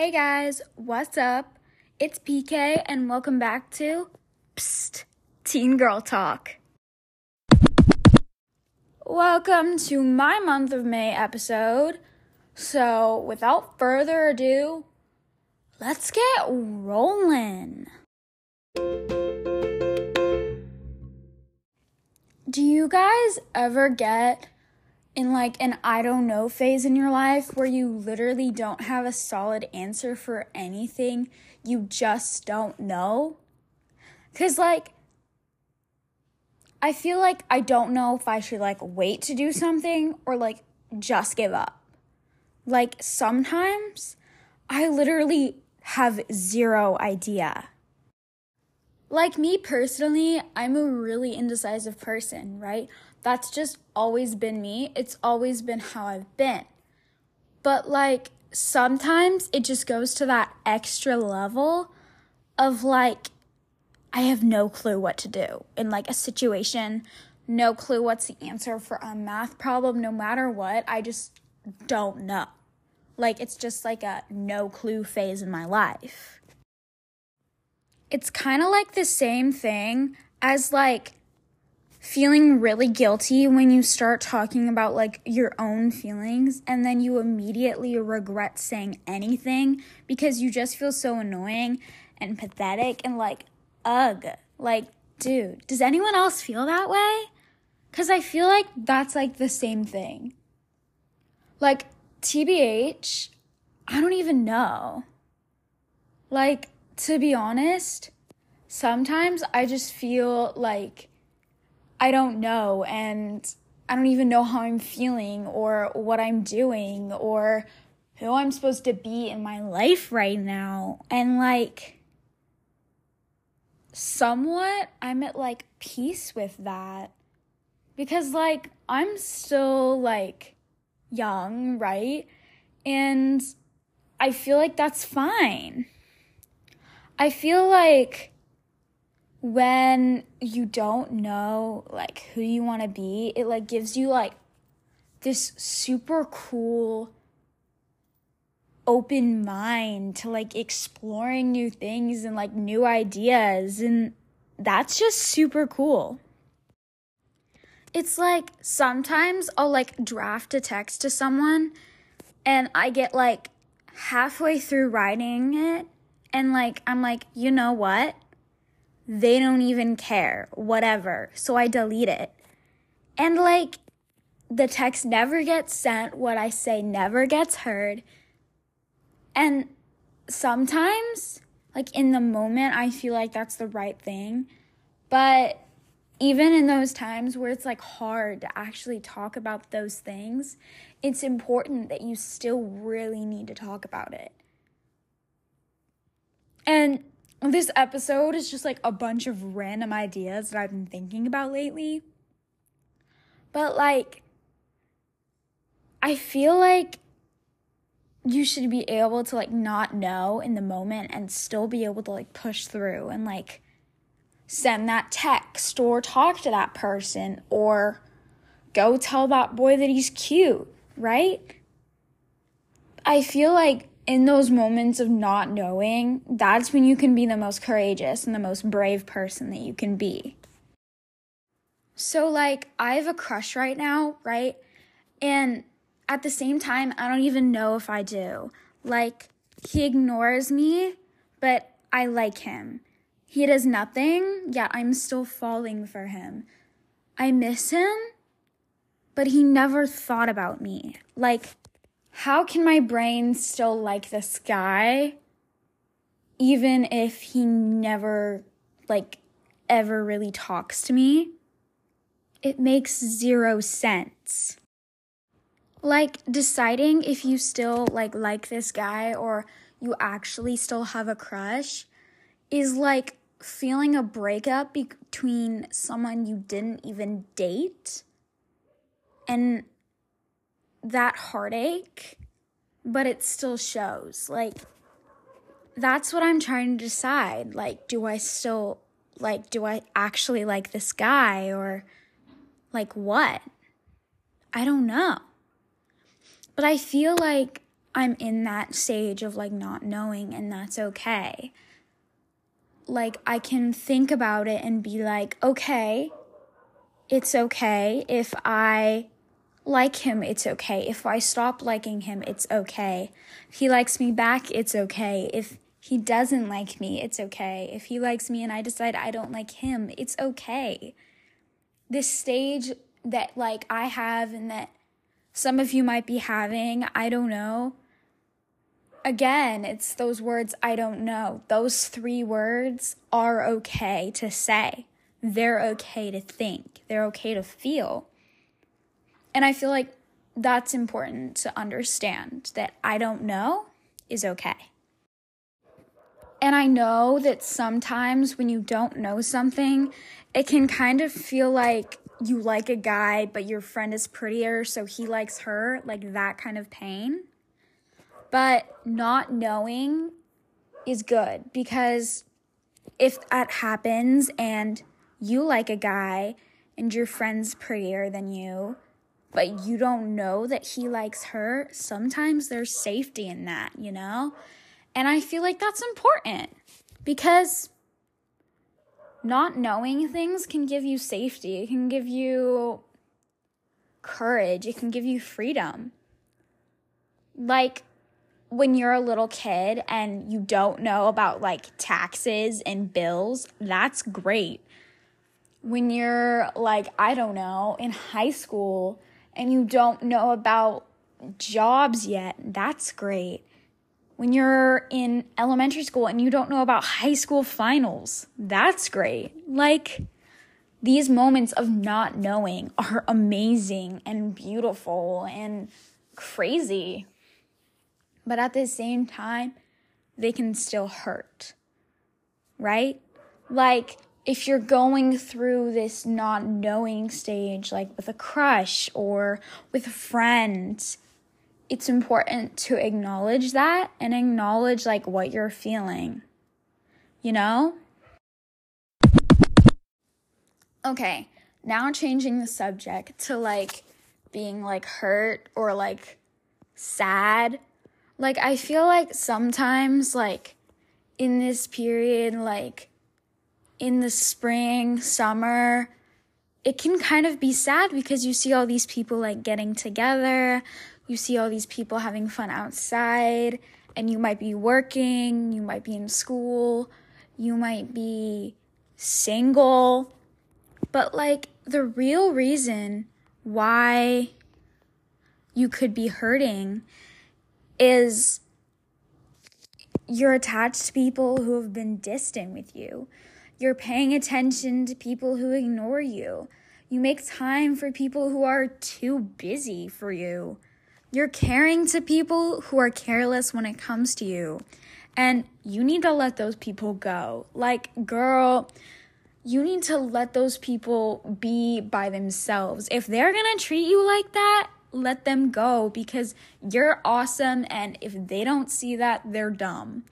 Hey guys, what's up? It's PK and welcome back to Psst, Teen Girl Talk. Welcome to my month of May episode. So, without further ado, let's get rolling. Do you guys ever get in like an I don't know phase in your life where you literally don't have a solid answer for anything? You just don't know? Cuz like I feel like I don't know if I should like wait to do something or like just give up. Like sometimes I literally have zero idea. Like me personally, I'm a really indecisive person, right? That's just always been me. It's always been how I've been. But like sometimes it just goes to that extra level of like, I have no clue what to do in like a situation, no clue what's the answer for a math problem, no matter what. I just don't know. Like, it's just like a no clue phase in my life. It's kind of like the same thing as like feeling really guilty when you start talking about like your own feelings and then you immediately regret saying anything because you just feel so annoying and pathetic and like ugh. Like dude does anyone else feel that way? Cuz i feel like that's like the same thing. Like tbh i don't even know. Like to be honest sometimes i just feel like I don't know and I don't even know how I'm feeling or what I'm doing or who I'm supposed to be in my life right now. And like, somewhat, I'm at like peace with that. Because like, I'm still like young, right? And I feel like that's fine. I feel like when you don't know like who you want to be, it like gives you like this super cool open mind to like exploring new things and like new ideas and that's just super cool. It's like sometimes I'll like draft a text to someone and I get like halfway through writing it and like I'm like, "You know what? they don't even care, whatever. So I delete it. And like, the text never gets sent, what I say never gets heard. And sometimes, like in the moment, I feel like that's the right thing. But even in those times where it's like hard to actually talk about those things, it's important that you still really need to talk about it. And this episode is just like a bunch of random ideas that I've been thinking about lately. But like, I feel like you should be able to like not know in the moment and still be able to like push through and like send that text or talk to that person or go tell that boy that he's cute, right? I feel like in those moments of not knowing, that's when you can be the most courageous and the most brave person that you can be. So, like, I have a crush right now, right? And at the same time, I don't even know if I do. Like, he ignores me, but I like him. He does nothing, yet I'm still falling for him. I miss him, but he never thought about me. Like, how can my brain still like this guy even if he never like ever really talks to me? It makes zero sense. Like deciding if you still like like this guy or you actually still have a crush is like feeling a breakup between someone you didn't even date and that heartache, but it still shows. Like, that's what I'm trying to decide. Like, do I still, like, do I actually like this guy or like what? I don't know. But I feel like I'm in that stage of like not knowing, and that's okay. Like, I can think about it and be like, okay, it's okay if I like him, it's okay. If I stop liking him, it's okay. If he likes me back, it's okay. If he doesn't like me, it's okay. If he likes me and I decide I don't like him, it's okay. This stage that like I have and that some of you might be having, I don't know. Again, it's those words I don't know. Those three words are okay to say. They're okay to think. They're okay to feel. And I feel like that's important to understand that I don't know is okay. And I know that sometimes when you don't know something, it can kind of feel like you like a guy, but your friend is prettier, so he likes her, like that kind of pain. But not knowing is good because if that happens and you like a guy and your friend's prettier than you, but you don't know that he likes her, sometimes there's safety in that, you know? And I feel like that's important because not knowing things can give you safety, it can give you courage, it can give you freedom. Like when you're a little kid and you don't know about like taxes and bills, that's great. When you're like, I don't know, in high school and you don't know about jobs yet, that's great. When you're in elementary school and you don't know about high school finals, that's great. Like, these moments of not knowing are amazing and beautiful and crazy. But at the same time, they can still hurt, right? Like, if you're going through this not knowing stage, like with a crush or with a friend, it's important to acknowledge that and acknowledge like what you're feeling. You know? Okay, now changing the subject to like being like hurt or like sad. Like, I feel like sometimes, like, in this period, like, in the spring, summer, it can kind of be sad because you see all these people like getting together, you see all these people having fun outside, and you might be working, you might be in school, you might be single. But like the real reason why you could be hurting is you're attached to people who have been distant with you. You're paying attention to people who ignore you. You make time for people who are too busy for you. You're caring to people who are careless when it comes to you. And you need to let those people go. Like, girl, you need to let those people be by themselves. If they're gonna treat you like that, let them go because you're awesome. And if they don't see that, they're dumb.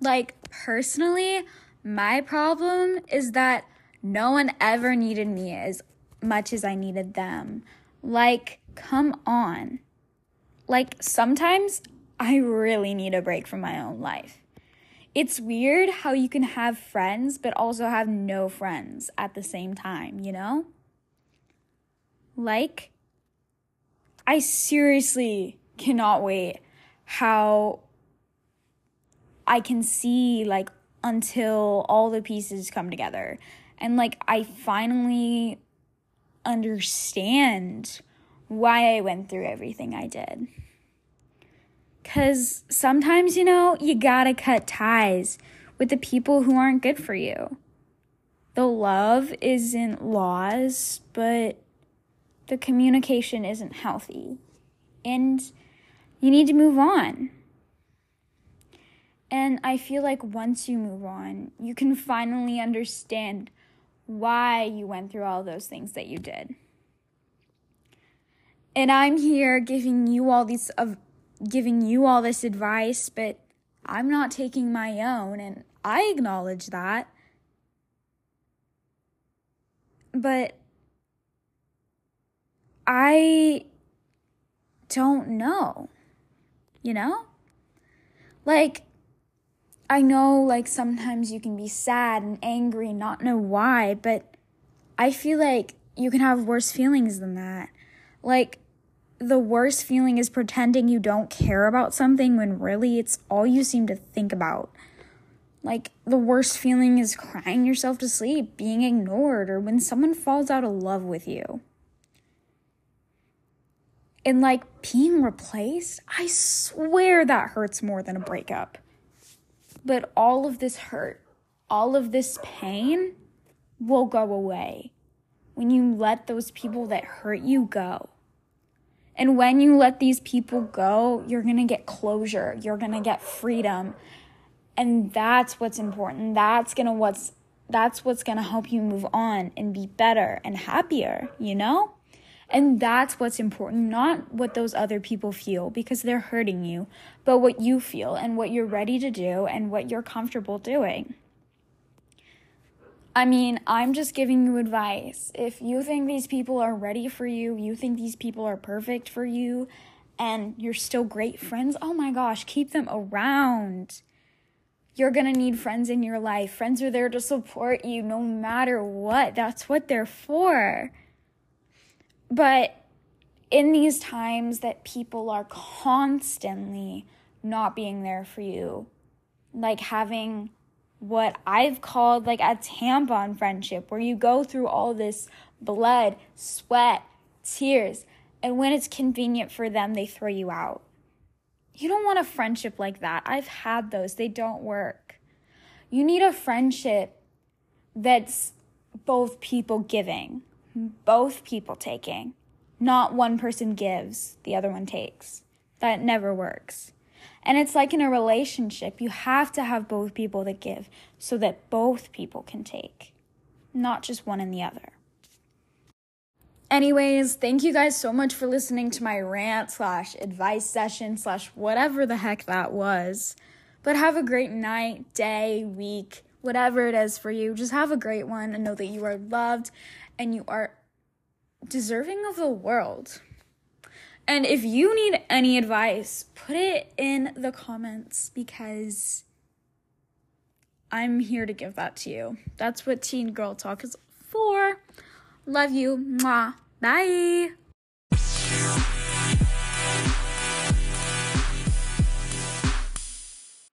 Like, personally, my problem is that no one ever needed me as much as I needed them. Like, come on. Like, sometimes I really need a break from my own life. It's weird how you can have friends but also have no friends at the same time, you know? Like, I seriously cannot wait how I can see like until all the pieces come together. And like, I finally understand why I went through everything I did. Because sometimes, you know, you gotta cut ties with the people who aren't good for you. The love isn't lost, but the communication isn't healthy. And you need to move on. And I feel like once you move on, you can finally understand why you went through all those things that you did. And I'm here giving you all these of giving you all this advice, but I'm not taking my own and I acknowledge that. But I don't know. you know? Like, I know, like, sometimes you can be sad and angry and not know why, but I feel like you can have worse feelings than that. Like, the worst feeling is pretending you don't care about something when really it's all you seem to think about. Like, the worst feeling is crying yourself to sleep, being ignored, or when someone falls out of love with you. And like being replaced, I swear that hurts more than a breakup. But all of this hurt, all of this pain will go away when you let those people that hurt you go. And when you let these people go, you're going to get closure, you're going to get freedom. And that's what's important. That's going to what's that's what's going to help you move on and be better and happier, you know? And that's what's important, not what those other people feel because they're hurting you, but what you feel and what you're ready to do and what you're comfortable doing. I mean, I'm just giving you advice. If you think these people are ready for you, you think these people are perfect for you, and you're still great friends, oh my gosh, keep them around. You're gonna need friends in your life. Friends are there to support you no matter what. That's what they're for. But in these times that people are constantly not being there for you, like having what I've called like a tampon friendship, where you go through all this blood, sweat, tears, and when it's convenient for them, they throw you out. You don't want a friendship like that. I've had those, they don't work. You need a friendship that's both people giving, both people taking, not one person gives, the other one takes. That never works. And it's like in a relationship, you have to have both people that give so that both people can take, not just one and the other. Anyways, thank you guys so much for listening to my rant slash advice session slash whatever the heck that was. But have a great night, day, week, whatever it is for you. Just have a great one and know that you are loved and you are deserving of the world. And if you need any advice, put it in the comments because I'm here to give that to you. That's what Teen Girl Talk is for. Love you. Mwah. Bye.